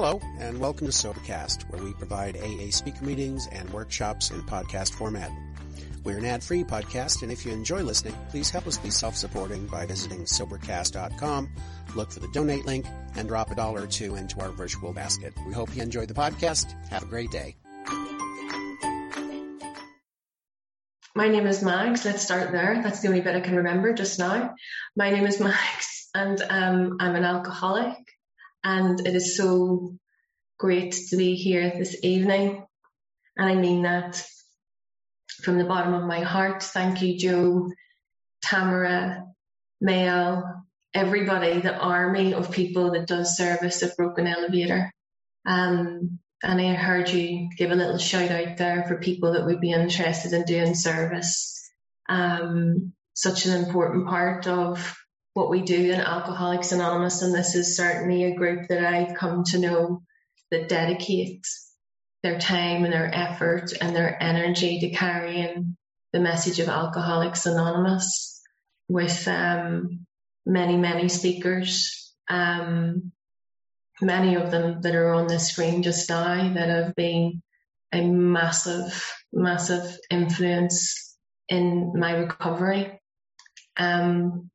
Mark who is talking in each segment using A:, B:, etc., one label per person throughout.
A: Hello, and welcome to Sobercast, where we provide AA speaker meetings and workshops in podcast format. We're an ad-free podcast, and if you enjoy listening, please help us be self-supporting by visiting Sobercast.com, look for the donate link, and drop a dollar or two into our virtual basket. We hope you enjoy the podcast. Have a great day.
B: My name is Mags. Let's start there. That's the only bit I can remember just now. My name is Mags, and um, I'm an alcoholic and it is so great to be here this evening. And I mean that from the bottom of my heart. Thank you, Joe, Tamara, Mel, everybody, the army of people that does service at Broken Elevator. Um, and I heard you give a little shout out there for people that would be interested in doing service. Um, such an important part of what we do in Alcoholics Anonymous, and this is certainly a group that I've come to know that dedicates their time and their effort and their energy to carrying the message of Alcoholics Anonymous with um, many, many speakers. Um, many of them that are on the screen just now that have been a massive, massive influence in my recovery. Um,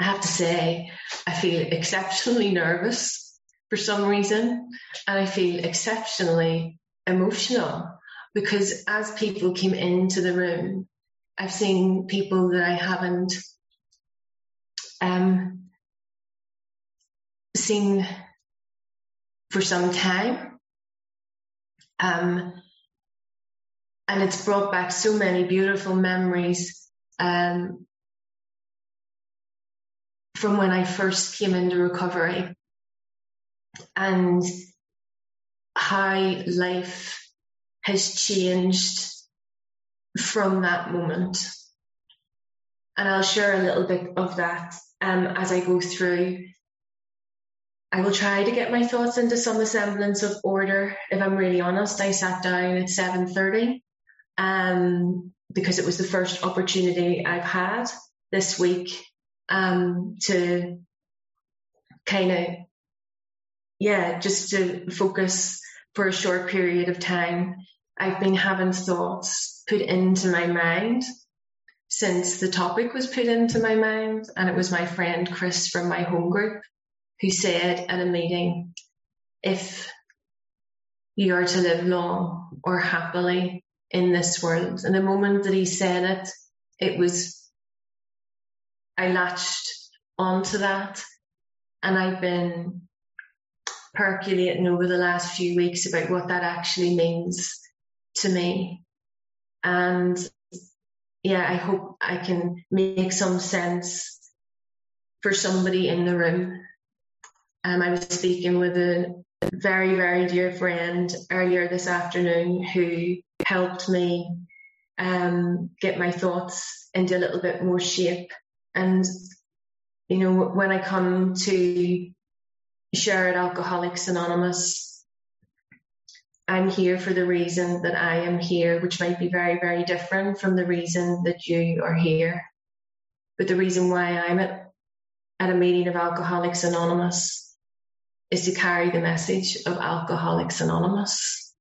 B: I have to say, I feel exceptionally nervous for some reason, and I feel exceptionally emotional because as people came into the room, I've seen people that I haven't um, seen for some time. Um, and it's brought back so many beautiful memories um, from when I first came into recovery and how life has changed from that moment. And I'll share a little bit of that um, as I go through. I will try to get my thoughts into some semblance of order. If I'm really honest, I sat down at 7.30 um, because it was the first opportunity I've had this week um, to kind of, yeah, just to focus for a short period of time. I've been having thoughts put into my mind since the topic was put into my mind. And it was my friend Chris from my home group who said at a meeting, if you are to live long or happily in this world. And the moment that he said it, it was I latched onto that and I've been percolating over the last few weeks about what that actually means to me. And yeah, I hope I can make some sense for somebody in the room. Um, I was speaking with a very, very dear friend earlier this afternoon who helped me um, get my thoughts into a little bit more shape and, you know, when I come to share at Alcoholics Anonymous, I'm here for the reason that I am here, which might be very, very different from the reason that you are here. But the reason why I'm at, at a meeting of Alcoholics Anonymous is to carry the message of Alcoholics Anonymous,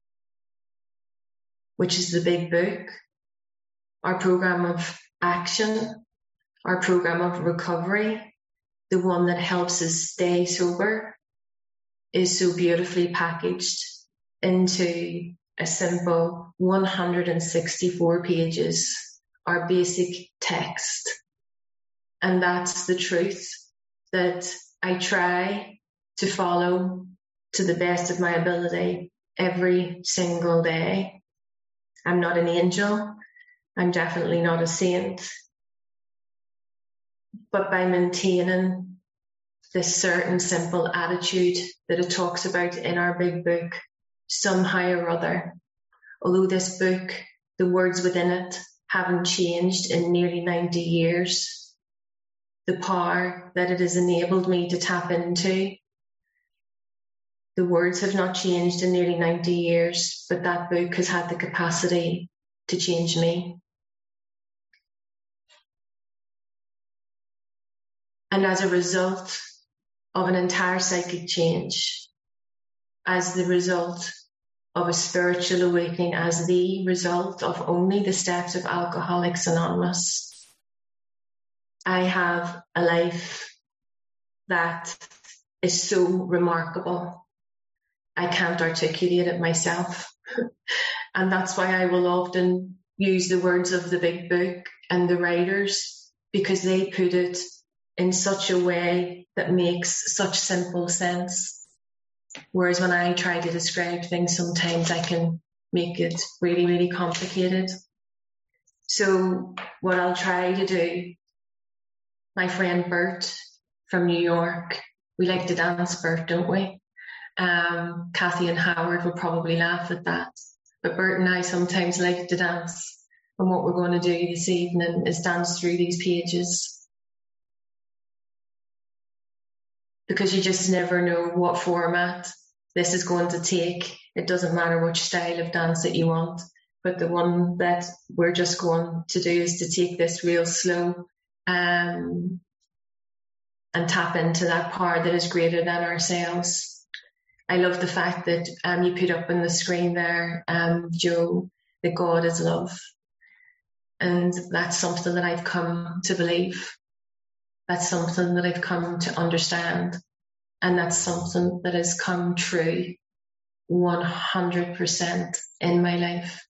B: which is the big book, our program of action, our program of recovery, the one that helps us stay sober, is so beautifully packaged into a simple 164 pages, our basic text. And that's the truth that I try to follow to the best of my ability every single day. I'm not an angel. I'm definitely not a saint but by maintaining this certain simple attitude that it talks about in our big book, somehow or other. Although this book, the words within it, haven't changed in nearly 90 years, the power that it has enabled me to tap into. The words have not changed in nearly 90 years, but that book has had the capacity to change me. And as a result of an entire psychic change, as the result of a spiritual awakening, as the result of only the steps of Alcoholics Anonymous. I have a life that is so remarkable. I can't articulate it myself. and that's why I will often use the words of the big book and the writers because they put it in such a way that makes such simple sense. Whereas when I try to describe things, sometimes I can make it really, really complicated. So what I'll try to do, my friend Bert from New York, we like to dance, Bert, don't we? Um, Kathy and Howard will probably laugh at that. But Bert and I sometimes like to dance. And what we're going to do this evening is dance through these pages. Because you just never know what format this is going to take. It doesn't matter which style of dance that you want. But the one that we're just going to do is to take this real slow um, and tap into that power that is greater than ourselves. I love the fact that um, you put up on the screen there, um, Joe, that God is love. And that's something that I've come to believe. That's something that I've come to understand. And that's something that has come true 100% in my life.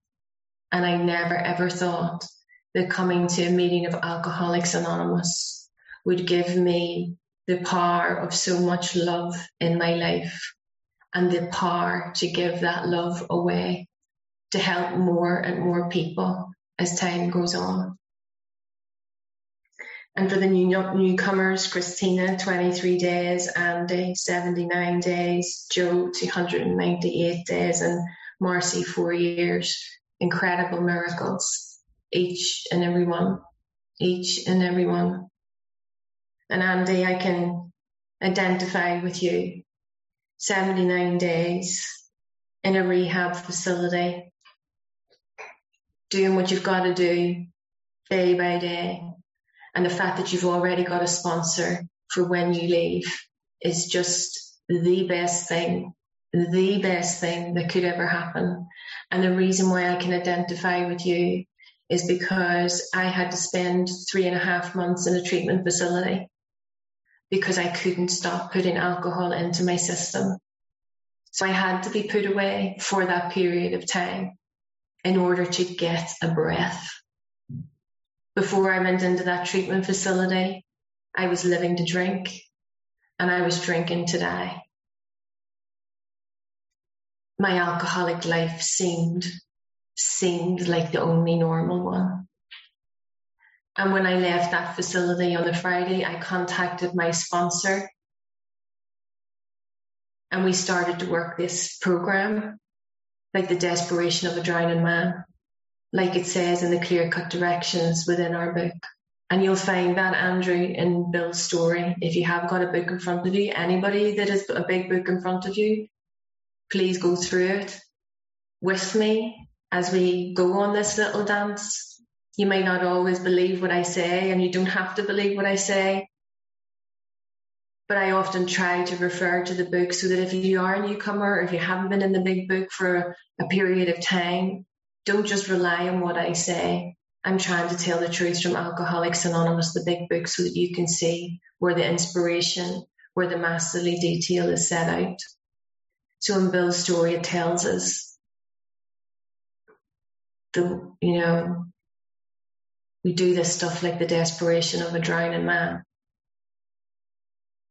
B: And I never ever thought that coming to a meeting of Alcoholics Anonymous would give me the power of so much love in my life and the power to give that love away to help more and more people as time goes on. And for the new newcomers, Christina, 23 days, Andy, 79 days, Joe, 298 days, and Marcy, four years. Incredible miracles, each and every one, each and every one. And Andy, I can identify with you 79 days in a rehab facility, doing what you've got to do day by day. And the fact that you've already got a sponsor for when you leave is just the best thing, the best thing that could ever happen. And the reason why I can identify with you is because I had to spend three and a half months in a treatment facility because I couldn't stop putting alcohol into my system. So I had to be put away for that period of time in order to get a breath. Before I went into that treatment facility, I was living to drink and I was drinking to die. My alcoholic life seemed, seemed like the only normal one. And when I left that facility on a Friday, I contacted my sponsor and we started to work this program, like the desperation of a drowning man, like it says in the clear cut directions within our book. And you'll find that, Andrew, in Bill's story. If you have got a book in front of you, anybody that has a big book in front of you, please go through it with me as we go on this little dance you may not always believe what I say, and you don't have to believe what I say. But I often try to refer to the book so that if you are a newcomer, or if you haven't been in the big book for a period of time, don't just rely on what I say. I'm trying to tell the truth from Alcoholics Anonymous, the big book, so that you can see where the inspiration, where the masterly detail is set out. So in Bill's story, it tells us the, you know, we do this stuff like the desperation of a drowning man.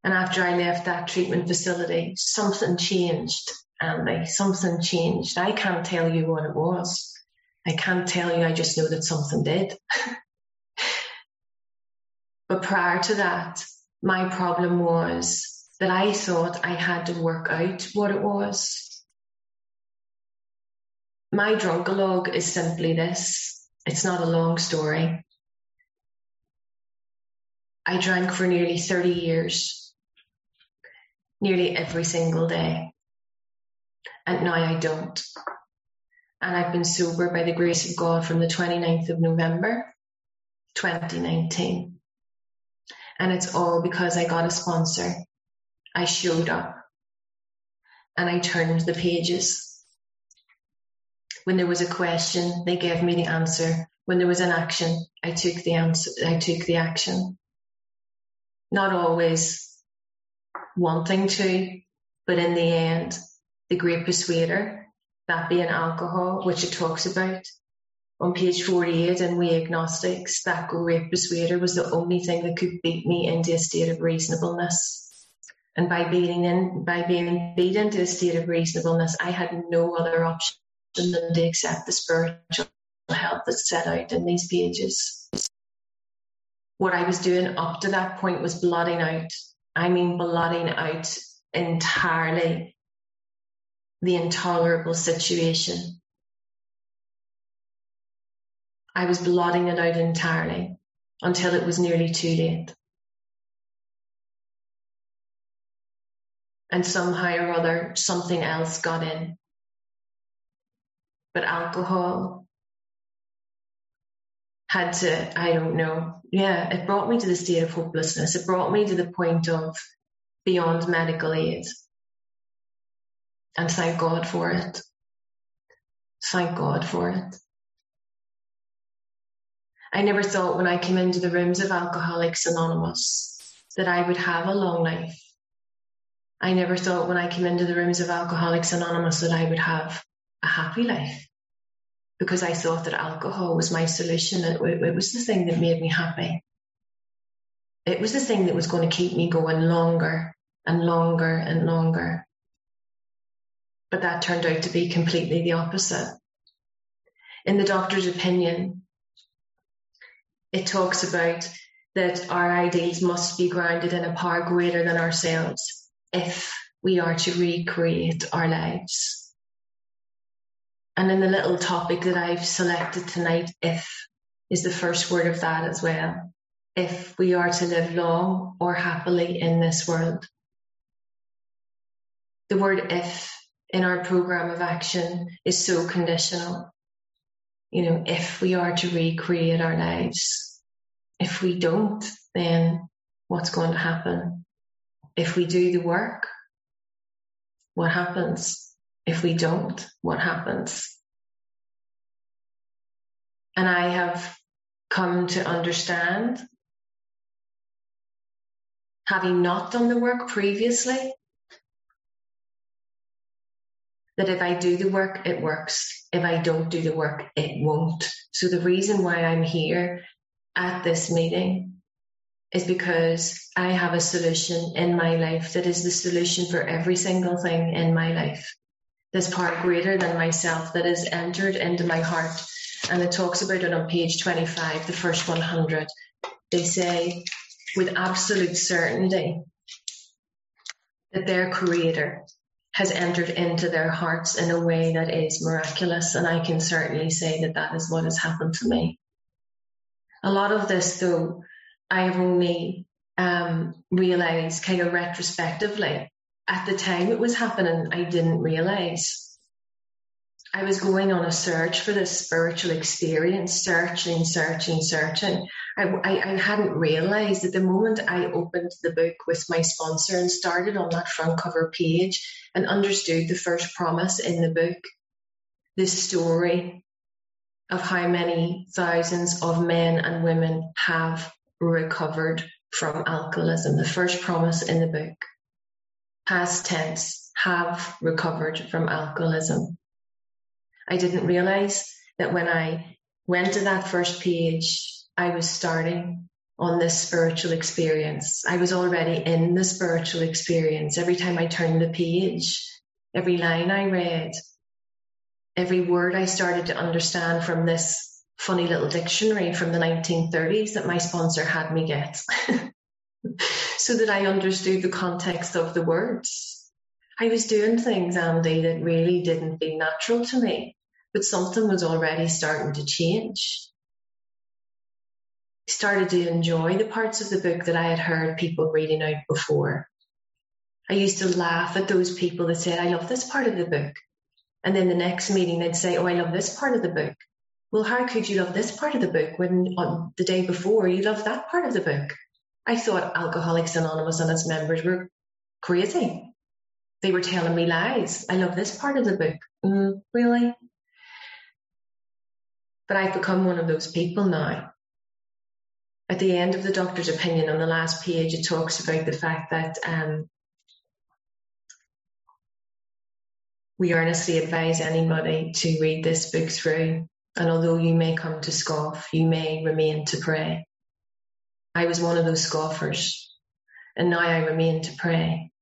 B: And after I left that treatment facility, something changed, Andy. Something changed. I can't tell you what it was. I can't tell you. I just know that something did. but prior to that, my problem was that I thought I had to work out what it was. My drunkalog is simply this. It's not a long story. I drank for nearly 30 years, nearly every single day. And now I don't. And I've been sober by the grace of God from the 29th of November, 2019. And it's all because I got a sponsor. I showed up. and I turned the pages. When there was a question, they gave me the answer. When there was an action, I took the answer, I took the action. Not always wanting to, but in the end, the great persuader, that being alcohol, which it talks about on page 48 in We Agnostics, that great persuader was the only thing that could beat me into a state of reasonableness. And by being in, by being beat into a state of reasonableness, I had no other option than to accept the spiritual help that's set out in these pages. What I was doing up to that point was blotting out. I mean, blotting out entirely the intolerable situation. I was blotting it out entirely until it was nearly too late. And somehow or other, something else got in. But alcohol had to, I don't know, yeah, it brought me to the state of hopelessness. It brought me to the point of beyond medical aid. And thank God for it. Thank God for it. I never thought when I came into the rooms of Alcoholics Anonymous that I would have a long life. I never thought when I came into the rooms of Alcoholics Anonymous that I would have a happy life because I thought that alcohol was my solution. It, it was the thing that made me happy. It was the thing that was going to keep me going longer and longer and longer. But that turned out to be completely the opposite. In the doctor's opinion, it talks about that our ideals must be grounded in a power greater than ourselves if we are to recreate our lives. And in the little topic that I've selected tonight, if is the first word of that as well. If we are to live long or happily in this world. The word if in our program of action is so conditional. You know, if we are to recreate our lives, if we don't, then what's going to happen? If we do the work, what happens? If we don't, what happens? And I have come to understand, having not done the work previously, that if I do the work, it works. If I don't do the work, it won't. So the reason why I'm here at this meeting is because I have a solution in my life that is the solution for every single thing in my life. This part greater than myself that has entered into my heart. And it talks about it on page 25, the first 100. They say with absolute certainty that their creator has entered into their hearts in a way that is miraculous. And I can certainly say that that is what has happened to me. A lot of this, though, I have only um, realized kind of retrospectively. At the time it was happening, I didn't realize. I was going on a search for this spiritual experience, searching, searching, searching. I, I, hadn't realized that the moment I opened the book with my sponsor and started on that front cover page and understood the first promise in the book, this story of how many thousands of men and women have recovered from alcoholism. The first promise in the book, past tense, have recovered from alcoholism. I didn't realize that when I went to that first page, I was starting on this spiritual experience. I was already in the spiritual experience. Every time I turned the page, every line I read, every word I started to understand from this funny little dictionary from the 1930s that my sponsor had me get. so that I understood the context of the words. I was doing things, um, Andy, that really didn't feel natural to me but something was already starting to change. Started to enjoy the parts of the book that I had heard people reading out before. I used to laugh at those people that said, I love this part of the book. And then the next meeting they'd say, Oh, I love this part of the book. Well, how could you love this part of the book when on the day before you loved that part of the book? I thought Alcoholics Anonymous and its members were crazy. They were telling me lies. I love this part of the book. Mm, really? But I've become one of those people now. At the end of the doctor's opinion on the last page, it talks about the fact that um, we earnestly advise anybody to read this book through. And although you may come to scoff, you may remain to pray. I was one of those scoffers, and now I remain to pray.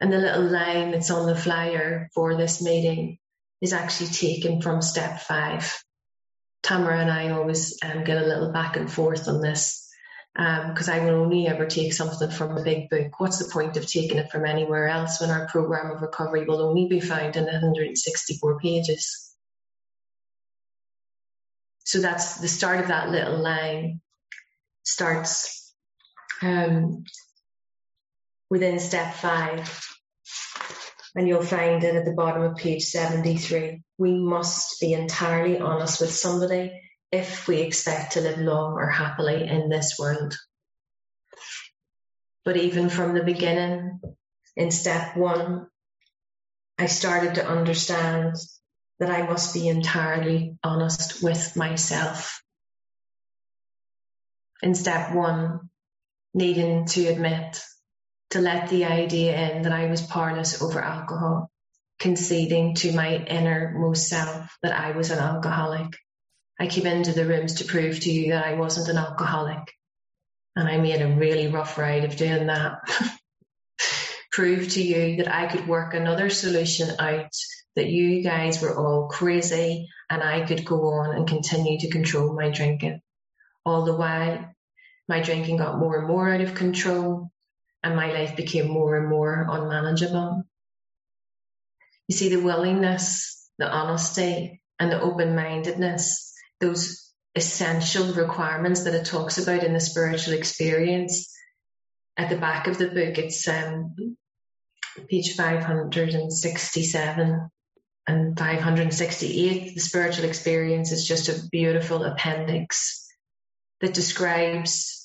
B: And the little line that's on the flyer for this meeting is actually taken from step five. Tamara and I always um, get a little back and forth on this because um, I will only ever take something from a big book. What's the point of taking it from anywhere else when our program of recovery will only be found in 164 pages? So that's the start of that little line starts um, within step five. And you'll find it at the bottom of page 73. We must be entirely honest with somebody if we expect to live long or happily in this world. But even from the beginning, in step one, I started to understand that I must be entirely honest with myself. In step one, needing to admit to let the idea in that I was powerless over alcohol, conceding to my innermost self that I was an alcoholic. I came into the rooms to prove to you that I wasn't an alcoholic. And I made a really rough ride of doing that. prove to you that I could work another solution out, that you guys were all crazy and I could go on and continue to control my drinking. All the while, my drinking got more and more out of control and my life became more and more unmanageable. You see, the willingness, the honesty, and the open mindedness, those essential requirements that it talks about in the spiritual experience. At the back of the book, it's um, page 567 and 568. The spiritual experience is just a beautiful appendix that describes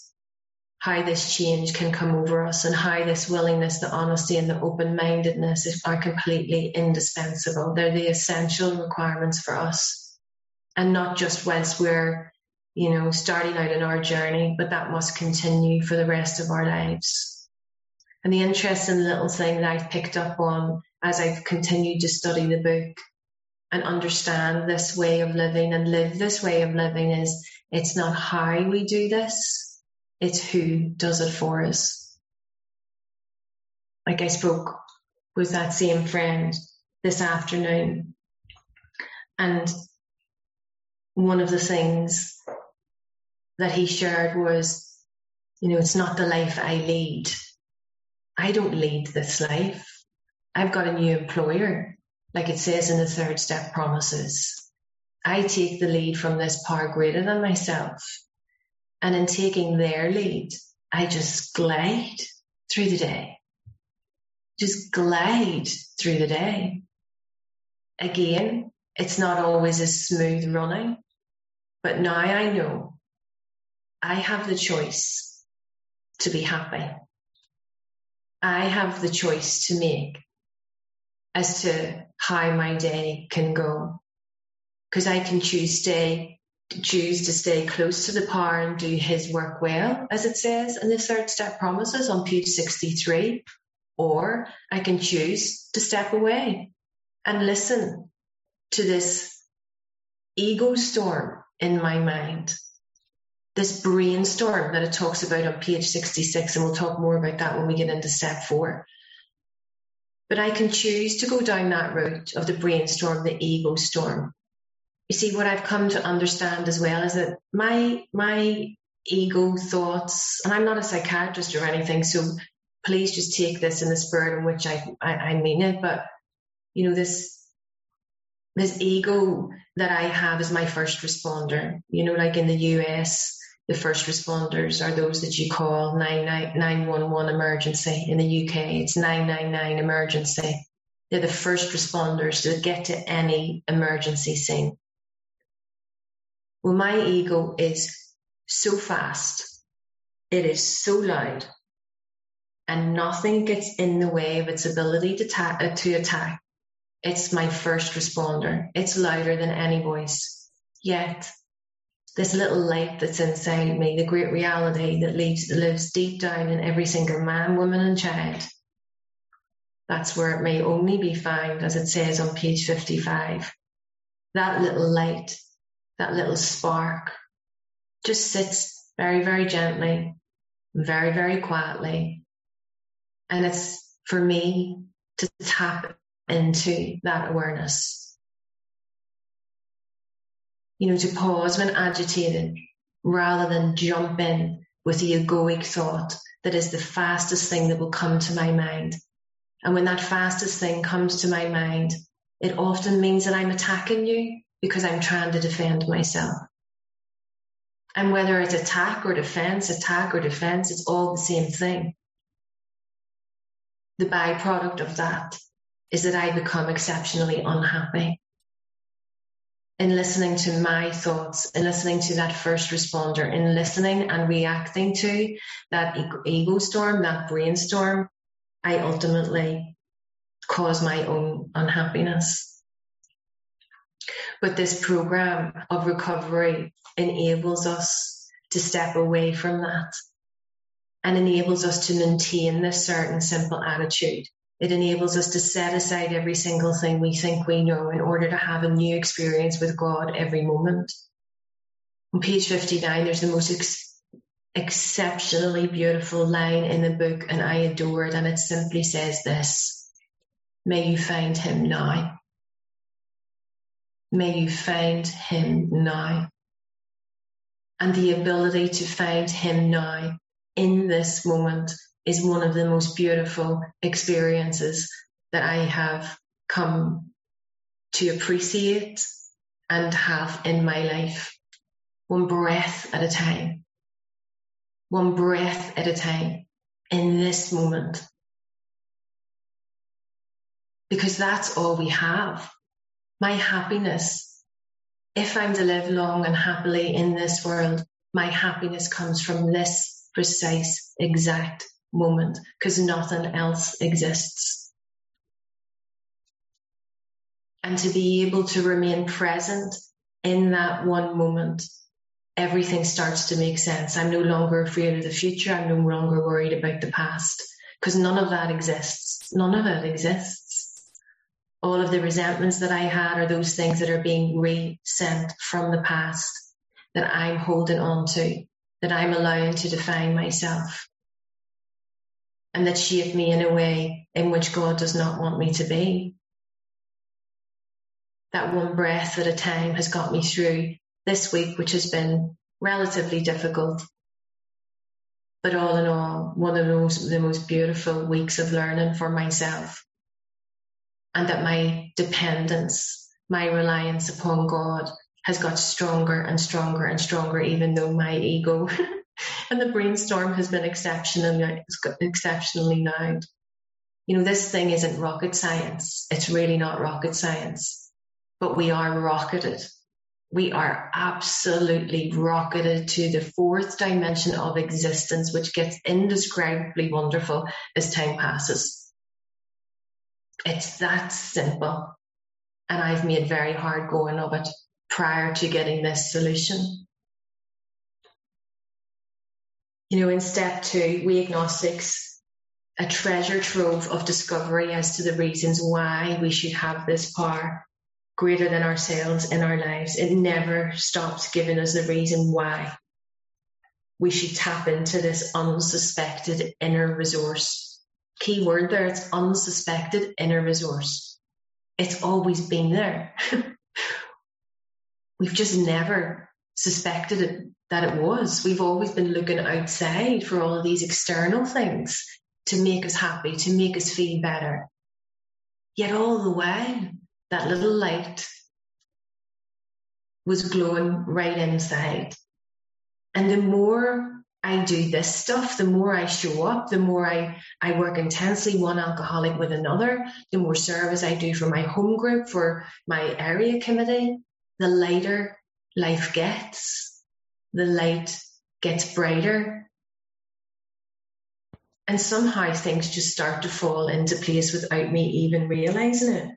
B: how this change can come over us and how this willingness, the honesty and the open mindedness are completely indispensable. They're the essential requirements for us. And not just whilst we're, you know, starting out in our journey, but that must continue for the rest of our lives. And the interesting little thing that I've picked up on as I've continued to study the book and understand this way of living and live this way of living is it's not how we do this, it's who does it for us. Like I spoke with that same friend this afternoon, and one of the things that he shared was, you know, it's not the life I lead. I don't lead this life. I've got a new employer, like it says in the third step promises. I take the lead from this power greater than myself. And in taking their lead, I just glide through the day. Just glide through the day. Again, it's not always a smooth running, but now I know I have the choice to be happy. I have the choice to make as to how my day can go. Because I can choose stay choose to stay close to the power and do his work well, as it says in the third step promises on page 63. Or I can choose to step away and listen to this ego storm in my mind, this brainstorm that it talks about on page 66. And we'll talk more about that when we get into step four. But I can choose to go down that route of the brainstorm, the ego storm, you see what I've come to understand as well is that my my ego thoughts, and I'm not a psychiatrist or anything, so please just take this in the spirit in which I, I, I mean it. But you know, this this ego that I have is my first responder. You know, like in the US, the first responders are those that you call 911 emergency. In the UK, it's 999 emergency. They're the first responders that get to any emergency scene. Well, my ego is so fast. It is so loud. and nothing gets in the way of its ability to, ta- uh, to attack. It's my first responder. It's louder than any voice. Yet, this little light that's inside me, the great reality that lives, lives deep down in every single man, woman, and child, that's where it may only be found, as it says on page 55. That little light, that little spark, just sits very, very gently, very, very quietly. And it's for me to tap into that awareness. You know, to pause when agitated rather than jump in with the egoic thought that is the fastest thing that will come to my mind. And when that fastest thing comes to my mind, it often means that I'm attacking you because I'm trying to defend myself. And whether it's attack or defense, attack or defense, it's all the same thing. The byproduct of that is that I become exceptionally unhappy. In listening to my thoughts, in listening to that first responder, in listening and reacting to that ego storm, that brainstorm, I ultimately cause my own unhappiness. But this program of recovery enables us to step away from that and enables us to maintain this certain simple attitude. It enables us to set aside every single thing we think we know in order to have a new experience with God every moment. On page 59, there's the most ex- exceptionally beautiful line in the book, and I adore it, and it simply says this May you find him now. May you find him now. And the ability to find him now in this moment is one of the most beautiful experiences that I have come to appreciate and have in my life. One breath at a time. One breath at a time in this moment. Because that's all we have my happiness. If I'm to live long and happily in this world, my happiness comes from this precise exact moment because nothing else exists. And to be able to remain present in that one moment, everything starts to make sense. I'm no longer afraid of the future. I'm no longer worried about the past because none of that exists. None of it exists all of the resentments that I had are those things that are being resent from the past that I'm holding on to, that I'm allowing to define myself and that shape me in a way in which God does not want me to be. That one breath at a time has got me through this week, which has been relatively difficult. But all in all, one of the most, the most beautiful weeks of learning for myself and that my dependence, my reliance upon God has got stronger and stronger and stronger, even though my ego and the brainstorm has been exceptionally, exceptionally loud. You know, this thing isn't rocket science. It's really not rocket science, but we are rocketed. We are absolutely rocketed to the fourth dimension of existence, which gets indescribably wonderful as time passes it's that simple. And I've made very hard going of it prior to getting this solution. You know, in step two, we agnostics, a treasure trove of discovery as to the reasons why we should have this power greater than ourselves in our lives. It never stops giving us the reason why we should tap into this unsuspected inner resource key word there, it's unsuspected inner resource. It's always been there. We've just never suspected it, that it was. We've always been looking outside for all of these external things to make us happy, to make us feel better. Yet all the while, that little light was glowing right inside. And the more I do this stuff, the more I show up, the more I, I work intensely one alcoholic with another, the more service I do for my home group, for my area committee, the lighter life gets. The light gets brighter. And somehow things just start to fall into place without me even realizing it.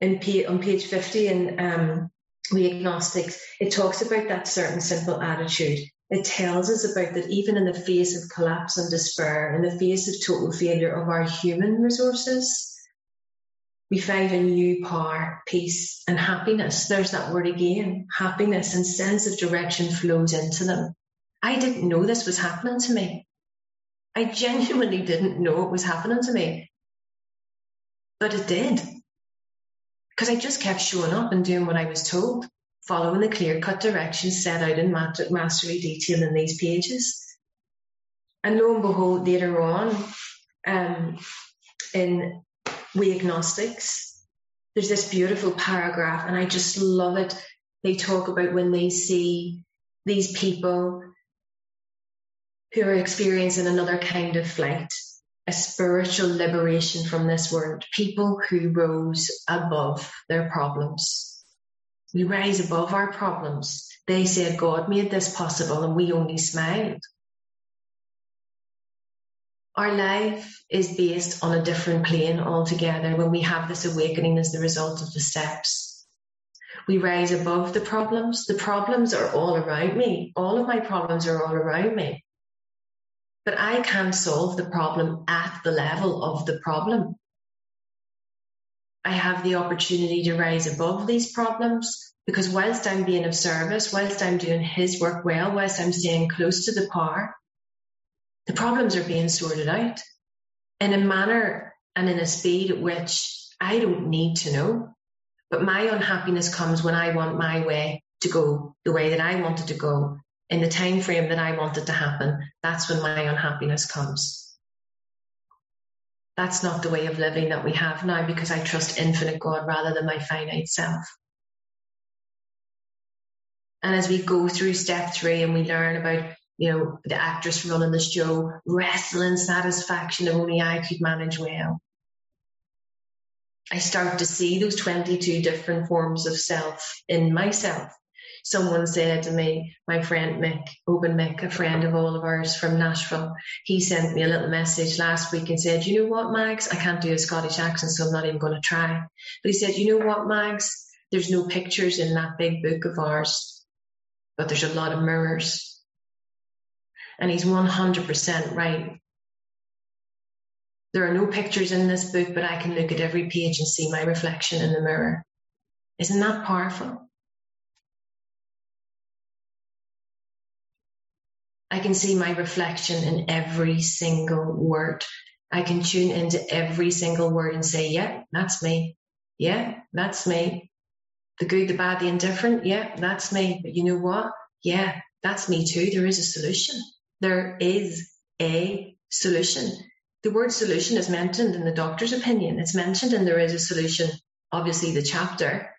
B: In, on page 50 in um, We Agnostics, it talks about that certain simple attitude. It tells us about that even in the face of collapse and despair, in the face of total failure of our human resources, we find a new power, peace, and happiness. There's that word again happiness and sense of direction flows into them. I didn't know this was happening to me. I genuinely didn't know it was happening to me. But it did. Because I just kept showing up and doing what I was told, following the clear cut directions set out in mastery detail in these pages. And lo and behold, later on, um, in We Agnostics, there's this beautiful paragraph, and I just love it. They talk about when they see these people who are experiencing another kind of flight, a spiritual liberation from this world, people who rose above their problems. We rise above our problems. They said God made this possible and we only smiled. Our life is based on a different plane altogether when we have this awakening as the result of the steps. We rise above the problems. The problems are all around me. All of my problems are all around me. But I can't solve the problem at the level of the problem. I have the opportunity to rise above these problems because whilst I'm being of service, whilst I'm doing his work well, whilst I'm staying close to the power, the problems are being sorted out in a manner and in a speed at which I don't need to know. But my unhappiness comes when I want my way to go the way that I wanted to go in the time frame that I wanted to happen, that's when my unhappiness comes. That's not the way of living that we have now because I trust infinite God rather than my finite self. And as we go through step three and we learn about, you know, the actress running the show, wrestling satisfaction of only I could manage well. I start to see those 22 different forms of self in myself someone said to me, my friend Mick, Open Mick, a friend of all of ours from Nashville, he sent me a little message last week and said, you know what, Mags? I can't do a Scottish accent, so I'm not even going to try. But he said, you know what, Mags? There's no pictures in that big book of ours, but there's a lot of mirrors. And he's 100% right. There are no pictures in this book, but I can look at every page and see my reflection in the mirror. Isn't that powerful? I can see my reflection in every single word. I can tune into every single word and say, yeah, that's me. Yeah, that's me. The good, the bad, the indifferent. Yeah, that's me. But you know what? Yeah, that's me too. There is a solution. There is a solution. The word solution is mentioned in the doctor's opinion. It's mentioned and there is a solution. Obviously, the chapter.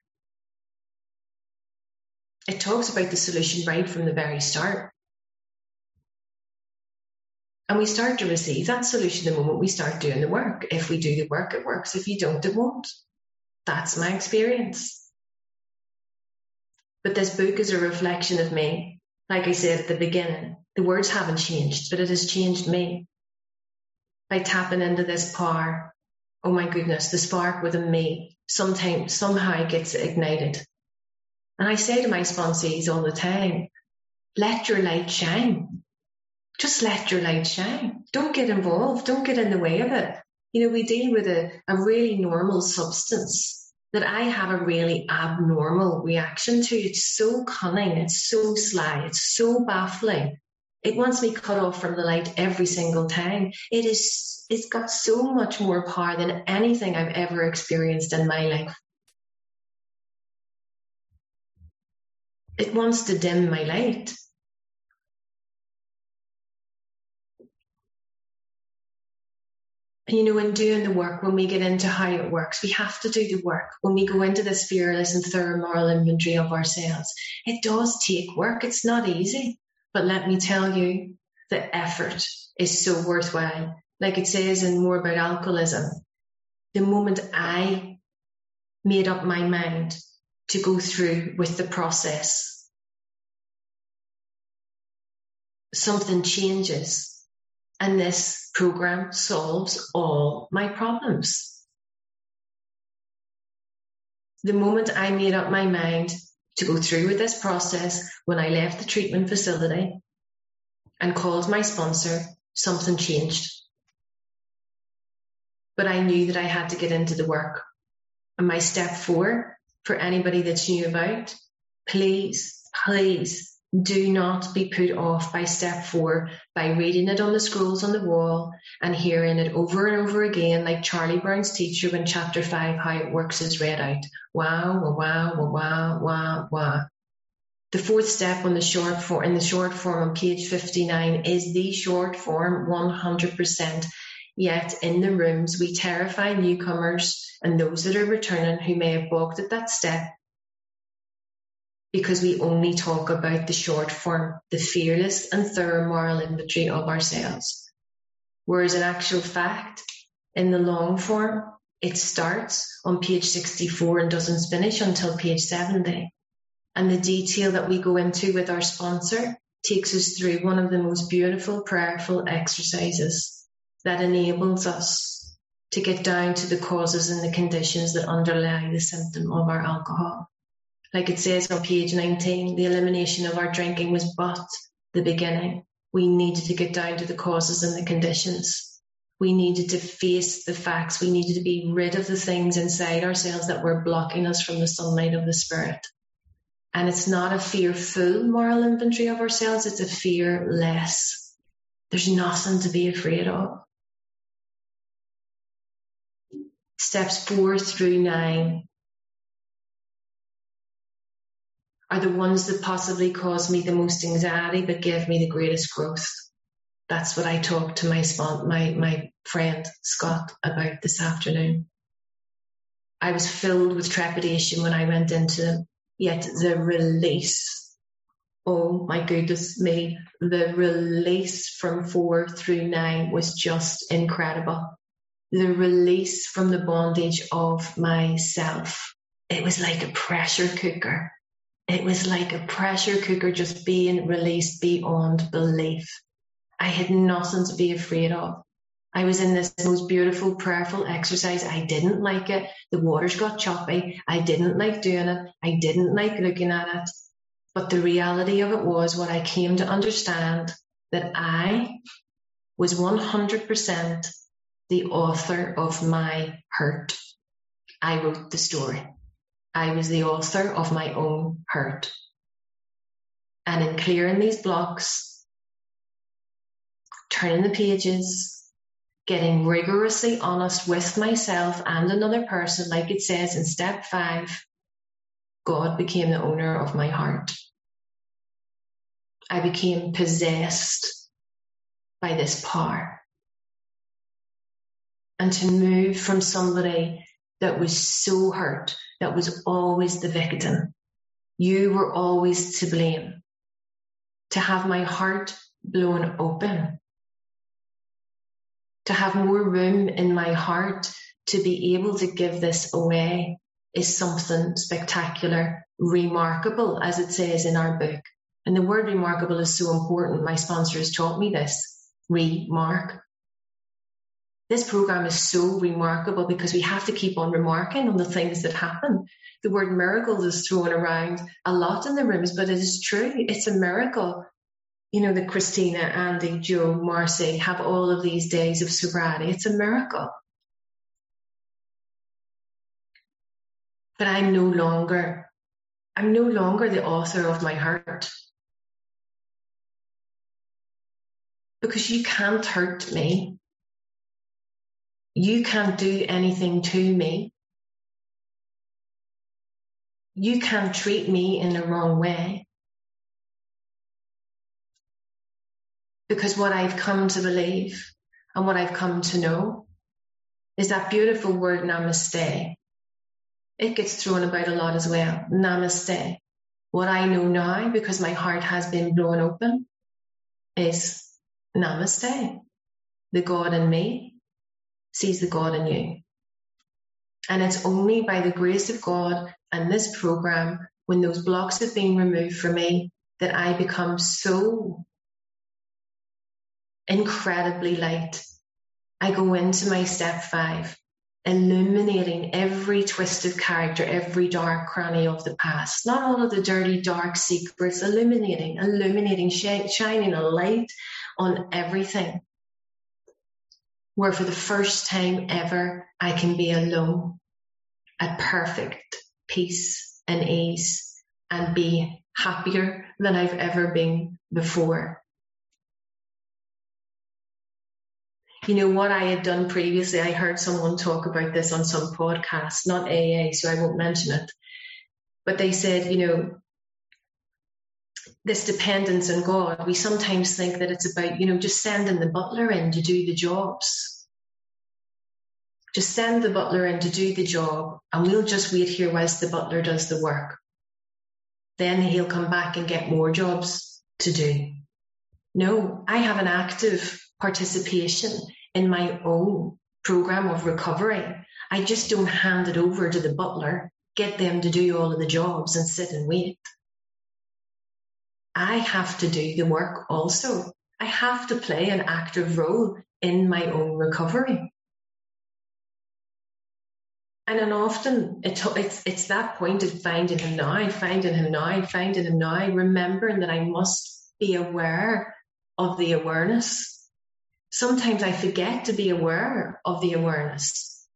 B: It talks about the solution right from the very start. And we start to receive that solution the moment we start doing the work. If we do the work, it works. If you don't, it won't. That's my experience. But this book is a reflection of me. Like I said at the beginning, the words haven't changed, but it has changed me. By tapping into this power, oh my goodness, the spark within me sometimes somehow gets ignited. And I say to my sponsees all the time, let your light shine just let your light shine. Don't get involved. Don't get in the way of it. You know, we deal with a, a really normal substance that I have a really abnormal reaction to. It's so cunning. It's so sly. It's so baffling. It wants me cut off from the light every single time. It is, it's got so much more power than anything I've ever experienced in my life. It wants to dim my light. You know, in doing the work, when we get into how it works, we have to do the work. When we go into this fearless and thorough moral inventory of ourselves, it does take work. It's not easy. But let me tell you, the effort is so worthwhile. Like it says in more about alcoholism, the moment I made up my mind to go through with the process, something changes And this program solves all my problems. The moment I made up my mind to go through with this process, when I left the treatment facility and called my sponsor, something changed. But I knew that I had to get into the work. And my step four for anybody that's new about, please, please do not be put off by step four by reading it on the scrolls on the wall and hearing it over and over again, like Charlie Brown's teacher when chapter five, how it works is read out. Wow, wow, wow, wow, wow, wow. The fourth step on the short form, in the short form on page 59 is the short form 100%. Yet in the rooms, we terrify newcomers and those that are returning who may have balked at that step because we only talk about the short form, the fearless and thorough moral inventory of ourselves. Whereas in actual fact, in the long form, it starts on page 64 and doesn't finish until page 70. And the detail that we go into with our sponsor takes us through one of the most beautiful prayerful exercises that enables us to get down to the causes and the conditions that underlie the symptom of our alcohol. Like it says on page 19, the elimination of our drinking was but the beginning. We needed to get down to the causes and the conditions. We needed to face the facts. We needed to be rid of the things inside ourselves that were blocking us from the sunlight of the spirit. And it's not a fearful moral inventory of ourselves, it's a fearless. There's nothing to be afraid of. Steps four through nine are the ones that possibly cause me the most anxiety but give me the greatest growth. That's what I talked to my my my friend Scott about this afternoon. I was filled with trepidation when I went into them, yet the release. Oh my goodness me, the release from four through nine was just incredible. The release from the bondage of myself. It was like a pressure cooker it was like a pressure cooker just being released beyond belief. I had nothing to be afraid of. I was in this most beautiful prayerful exercise. I didn't like it. The waters got choppy. I didn't like doing it. I didn't like looking at it. But the reality of it was what I came to understand that I was 100% the author of my hurt. I wrote the story. I was the author of my own hurt. And in clearing these blocks, turning the pages, getting rigorously honest with myself and another person, like it says in step five, God became the owner of my heart. I became possessed by this power. And to move from somebody that was so hurt that was always the victim. You were always to blame. To have my heart blown open. To have more room in my heart to be able to give this away is something spectacular, remarkable, as it says in our book. And the word remarkable is so important. My sponsor has taught me this. Remark. This program is so remarkable because we have to keep on remarking on the things that happen. The word miracle is thrown around a lot in the rooms, but it is true. It's a miracle. You know, that Christina, Andy, Joe, Marcy have all of these days of sobriety. It's a miracle. But I'm no longer, I'm no longer the author of my hurt. Because you can't hurt me you can't do anything to me. You can't treat me in the wrong way. Because what I've come to believe and what I've come to know is that beautiful word namaste. It gets thrown about a lot as well. Namaste. What I know now, because my heart has been blown open, is namaste. The God in me sees the God in you. And it's only by the grace of God and this program, when those blocks have been removed from me, that I become so incredibly light. I go into my step five, illuminating every twisted character, every dark cranny of the past, not all of the dirty, dark secrets, illuminating, illuminating, shining a light on everything. Where for the first time ever, I can be alone at perfect peace and ease and be happier than I've ever been before. You know, what I had done previously, I heard someone talk about this on some podcast, not AA, so I won't mention it. But they said, you know, this dependence on God, we sometimes think that it's about, you know, just sending the butler in to do the jobs. Just send the butler in to do the job and we'll just wait here whilst the butler does the work. Then he'll come back and get more jobs to do. No, I have an active participation in my own program of recovery. I just don't hand it over to the butler, get them to do all of the jobs and sit and wait. I have to do the work also. I have to play an active role in my own recovery. And then often it, it's, it's that point of finding him now, finding him now, finding him now, remembering that I must be aware of the awareness. Sometimes I forget to be aware of the awareness.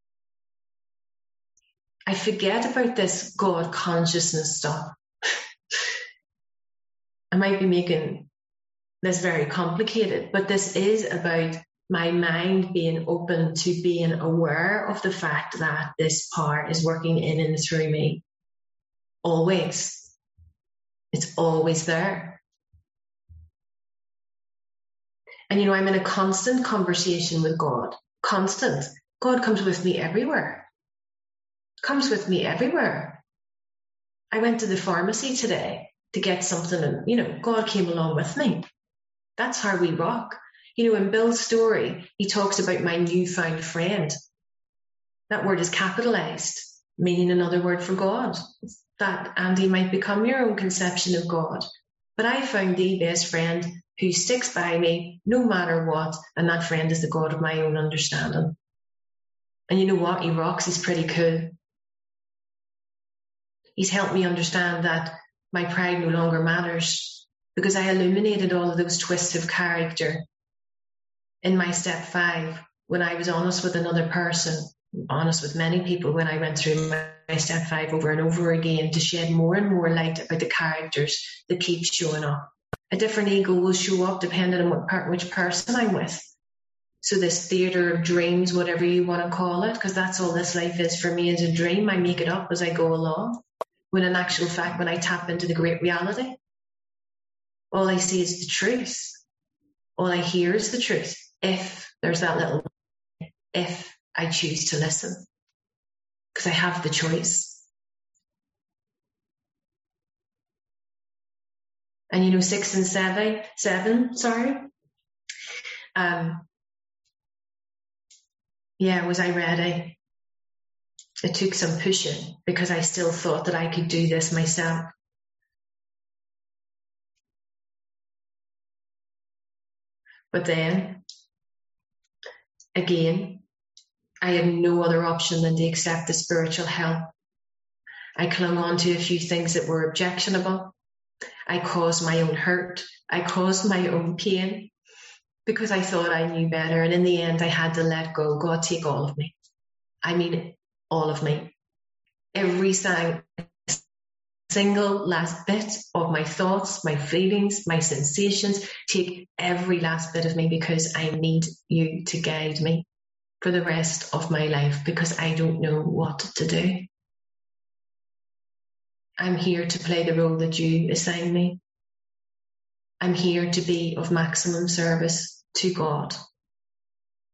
B: I forget about this God consciousness stuff. I might be making this very complicated, but this is about my mind being open to being aware of the fact that this power is working in and through me. Always. It's always there. And you know, I'm in a constant conversation with God. Constant. God comes with me everywhere. Comes with me everywhere. I went to the pharmacy today to get something and, you know, God came along with me. That's how we rock. You know, in Bill's story, he talks about my newfound friend. That word is capitalized, meaning another word for God. That Andy might become your own conception of God. But I found the best friend who sticks by me no matter what, and that friend is the God of my own understanding. And you know what? He rocks, he's pretty cool. He's helped me understand that my pride no longer matters because I illuminated all of those twists of character in my step five, when I was honest with another person, honest with many people when I went through my, my step five over and over again to shed more and more light about the characters that keep showing up. A different ego will show up depending on what part, which person I'm with. So this theater of dreams, whatever you want to call it, because that's all this life is for me is a dream. I make it up as I go along. When in actual fact, when I tap into the great reality, all I see is the truth. All I hear is the truth if there's that little if I choose to listen because I have the choice. And you know, six and seven, seven, sorry. Um, yeah, was I ready? It took some pushing because I still thought that I could do this myself. But then Again, I had no other option than to accept the spiritual help. I clung on to a few things that were objectionable. I caused my own hurt. I caused my own pain because I thought I knew better. And in the end, I had to let go. God, take all of me. I mean, all of me. Every single last bit of my thoughts, my feelings, my sensations. Take every last bit of me because I need you to guide me for the rest of my life because I don't know what to do. I'm here to play the role that you assign me. I'm here to be of maximum service to God,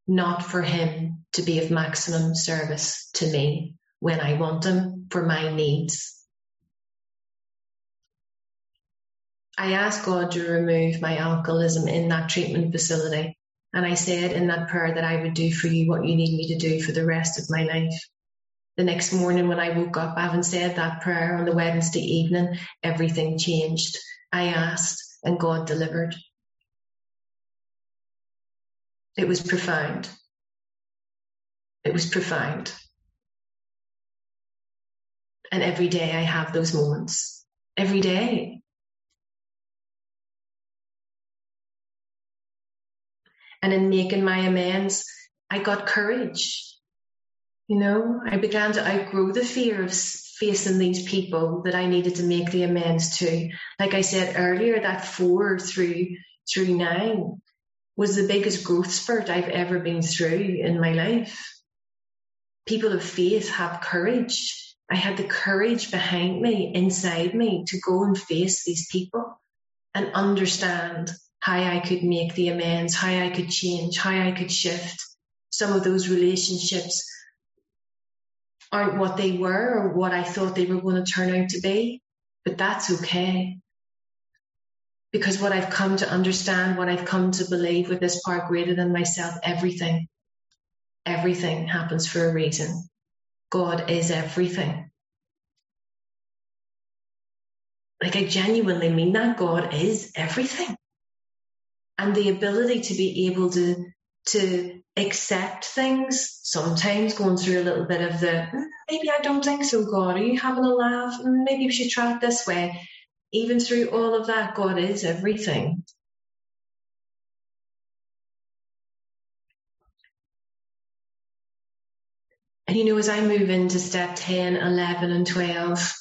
B: not for Him to be of maximum service to me when I want Him for my needs. I asked God to remove my alcoholism in that treatment facility. And I said in that prayer that I would do for you what you need me to do for the rest of my life. The next morning when I woke up, having said that prayer on the Wednesday evening, everything changed. I asked and God delivered. It was profound. It was profound. And every day I have those moments. Every day. And in making my amends, I got courage. You know, I began to outgrow the fear of facing these people that I needed to make the amends to. Like I said earlier, that four through through nine was the biggest growth spurt I've ever been through in my life. People of faith have courage. I had the courage behind me, inside me, to go and face these people and understand how I could make the amends, how I could change, how I could shift some of those relationships aren't what they were or what I thought they were going to turn out to be, but that's okay. Because what I've come to understand, what I've come to believe with this part greater than myself, everything, everything happens for a reason. God is everything. Like I genuinely mean that God is everything. And the ability to be able to to accept things, sometimes going through a little bit of the, mm, maybe I don't think so, God, are you having a laugh? Mm, maybe we should try it this way. Even through all of that, God is everything. And you know, as I move into step 10, 11, and 12,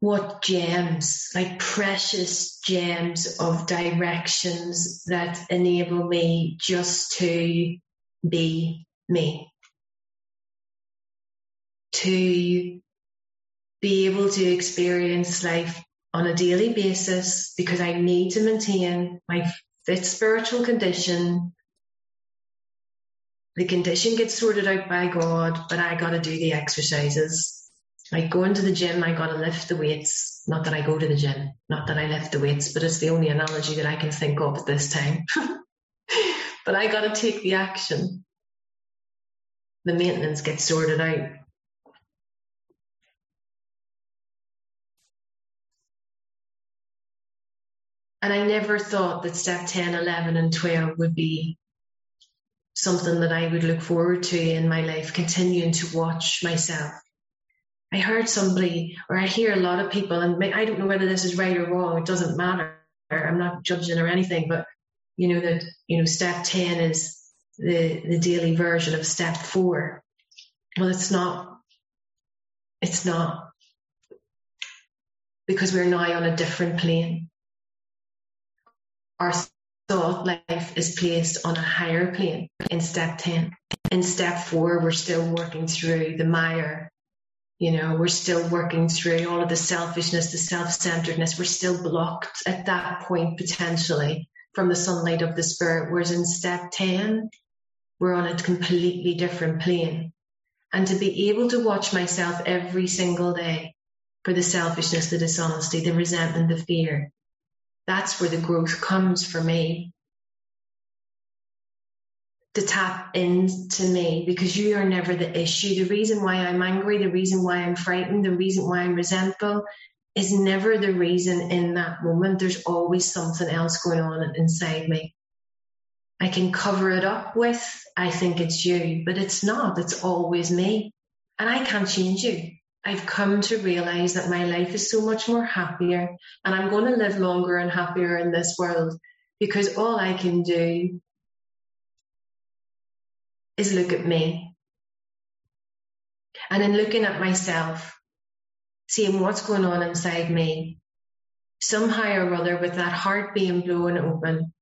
B: what gems, like precious gems of directions that enable me just to be me. To be able to experience life on a daily basis because I need to maintain my fit spiritual condition. The condition gets sorted out by God, but I got to do the exercises like going to the gym, I gotta lift the weights. Not that I go to the gym, not that I lift the weights, but it's the only analogy that I can think of at this time. but I gotta take the action. The maintenance gets sorted out. And I never thought that step 10, 11, and 12 would be something that I would look forward to in my life, continuing to watch myself I heard somebody, or I hear a lot of people, and I don't know whether this is right or wrong. It doesn't matter. I'm not judging or anything, but you know that you know step ten is the the daily version of step four. Well, it's not. It's not because we're now on a different plane. Our thought life is placed on a higher plane in step 10. In step four, we're still working through the mire you know, we're still working through all of the selfishness, the self-centeredness. We're still blocked at that point potentially from the sunlight of the spirit. Whereas in step 10, we're on a completely different plane. And to be able to watch myself every single day for the selfishness, the dishonesty, the resentment, the fear, that's where the growth comes for me to tap into me because you are never the issue. The reason why I'm angry, the reason why I'm frightened, the reason why I'm resentful is never the reason in that moment. There's always something else going on inside me. I can cover it up with, I think it's you, but it's not. It's always me. And I can't change you. I've come to realize that my life is so much more happier and I'm going to live longer and happier in this world because all I can do is look at me. And in looking at myself, seeing what's going on inside me, somehow or other, with that heart being blown open,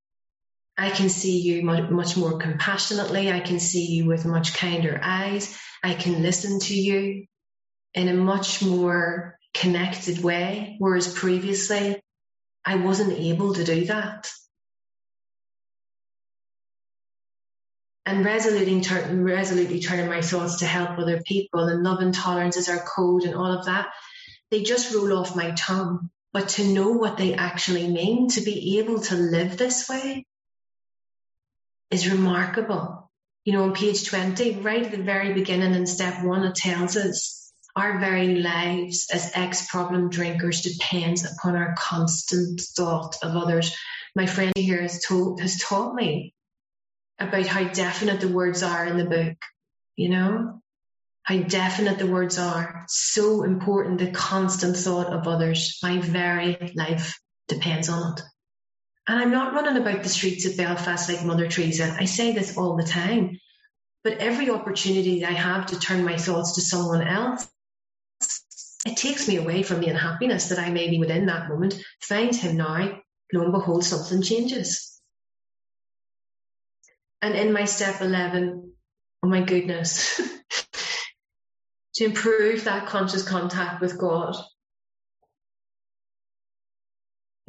B: I can see you much more compassionately. I can see you with much kinder eyes. I can listen to you in a much more connected way. Whereas previously, I wasn't able to do that. and resolutely, resolutely turning my thoughts to help other people and love and tolerance is our code and all of that, they just roll off my tongue. But to know what they actually mean, to be able to live this way is remarkable. You know, on page 20, right at the very beginning in step one, it tells us our very lives as ex problem drinkers depends upon our constant thought of others my friend here has told has taught me about how definite the words are in the book, you know? How definite the words are. So important the constant thought of others. My very life depends on it. And I'm not running about the streets of Belfast like Mother Teresa. I say this all the time. But every opportunity I have to turn my thoughts to someone else, it takes me away from the unhappiness that I may be within that moment. Find him now, lo and behold, something changes. And in my step 11, oh my goodness, to improve that conscious contact with God,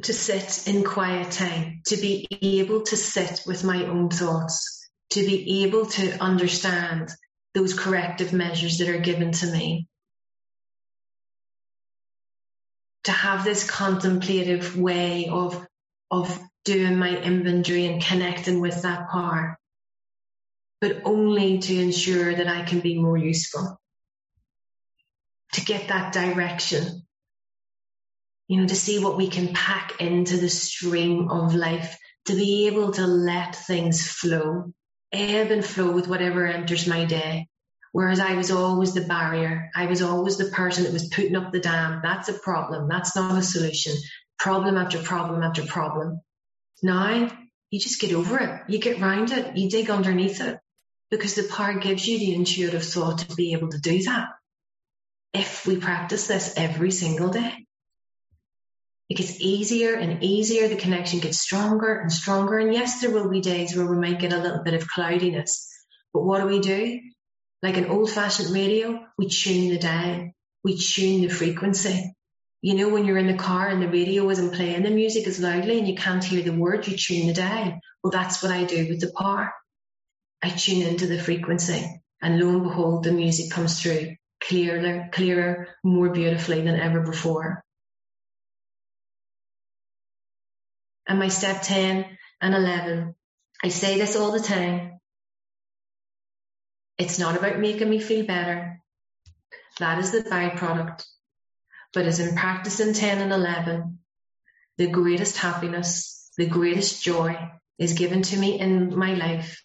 B: to sit in quiet time, to be able to sit with my own thoughts, to be able to understand those corrective measures that are given to me. To have this contemplative way of, of doing my inventory and connecting with that power but only to ensure that I can be more useful, to get that direction, you know, to see what we can pack into the stream of life, to be able to let things flow, ebb and flow with whatever enters my day. Whereas I was always the barrier. I was always the person that was putting up the dam. That's a problem. That's not a solution. Problem after problem after problem. Now you just get over it. You get round it. You dig underneath it because the power gives you the intuitive thought to be able to do that. If we practice this every single day, it gets easier and easier. The connection gets stronger and stronger. And yes, there will be days where we might get a little bit of cloudiness. But what do we do? Like an old fashioned radio, we tune the dial. We tune the frequency. You know, when you're in the car and the radio isn't playing the music as loudly and you can't hear the words, you tune the dial. Well, that's what I do with the power. I tune into the frequency and lo and behold, the music comes through clearer, clearer, more beautifully than ever before. And my step 10 and 11, I say this all the time. It's not about making me feel better. That is the byproduct. But as in practicing 10 and 11, the greatest happiness, the greatest joy is given to me in my life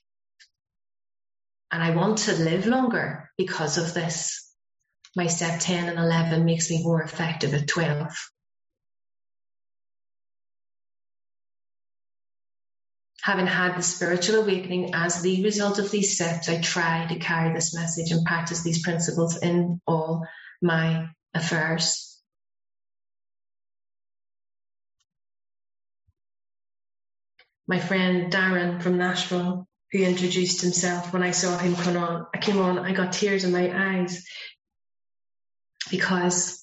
B: and I want to live longer because of this. My step 10 and 11 makes me more effective at 12. Having had the spiritual awakening as the result of these steps, I try to carry this message and practice these principles in all my affairs. My friend Darren from Nashville who introduced himself when I saw him come on. I came on, I got tears in my eyes because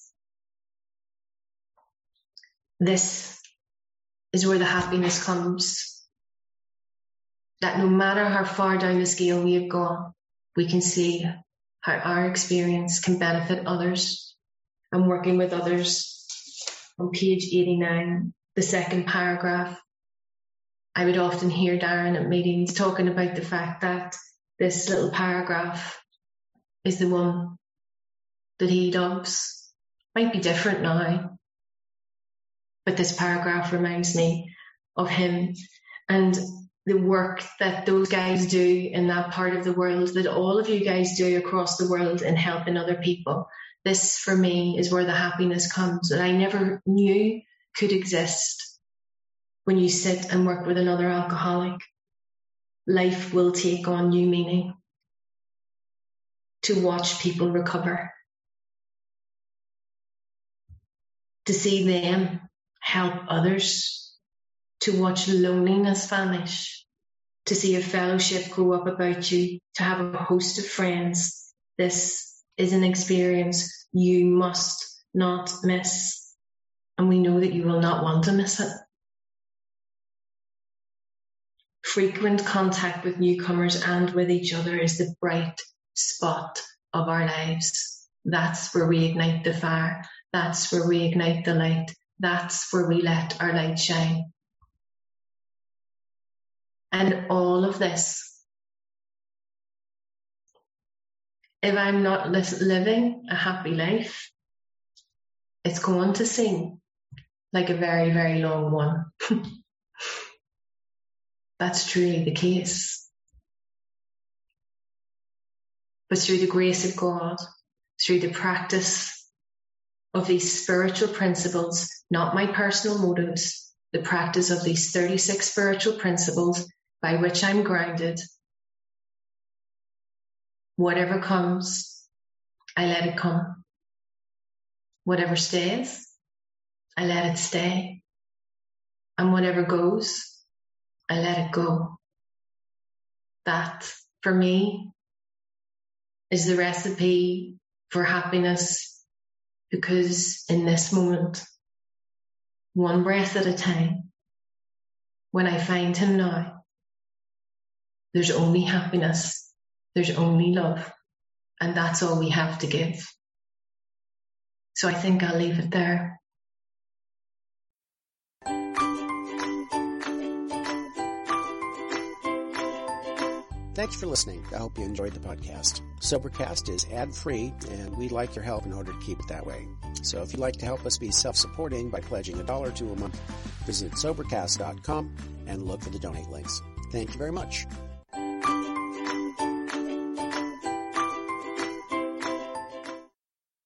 B: this is where the happiness comes. That no matter how far down the scale we have gone, we can see how our experience can benefit others. I'm working with others on page 89, the second paragraph. I would often hear Darren at meetings talking about the fact that this little paragraph is the one that he does. Might be different now, but this paragraph reminds me of him and the work that those guys do in that part of the world, that all of you guys do across the world in helping other people. This for me is where the happiness comes that I never knew could exist when you sit and work with another alcoholic, life will take on new meaning. To watch people recover, to see them help others, to watch loneliness vanish, to see a fellowship grow up about you, to have a host of friends. This is an experience you must not miss. And we know that you will not want to miss it. Frequent contact with newcomers and with each other is the bright spot of our lives. That's where we ignite the fire. That's where we ignite the light. That's where we let our light shine. And all of this, if I'm not living a happy life, it's going to seem like a very, very long one. that's truly the case. But through the grace of God, through the practice of these spiritual principles, not my personal motives, the practice of these 36 spiritual principles by which I'm grounded, whatever comes, I let it come. Whatever stays, I let it stay. And whatever goes, I let it go. That, for me, is the recipe for happiness because in this moment, one breath at a time, when I find him now, there's only happiness, there's only love, and that's all we have to give. So I think I'll leave it there.
A: Thanks for listening. I hope you enjoyed the podcast. Sobercast is ad free, and we'd like your help in order to keep it that way. So if you'd like to help us be self supporting by pledging a dollar to a month, visit Sobercast.com and look for the donate links. Thank you very much.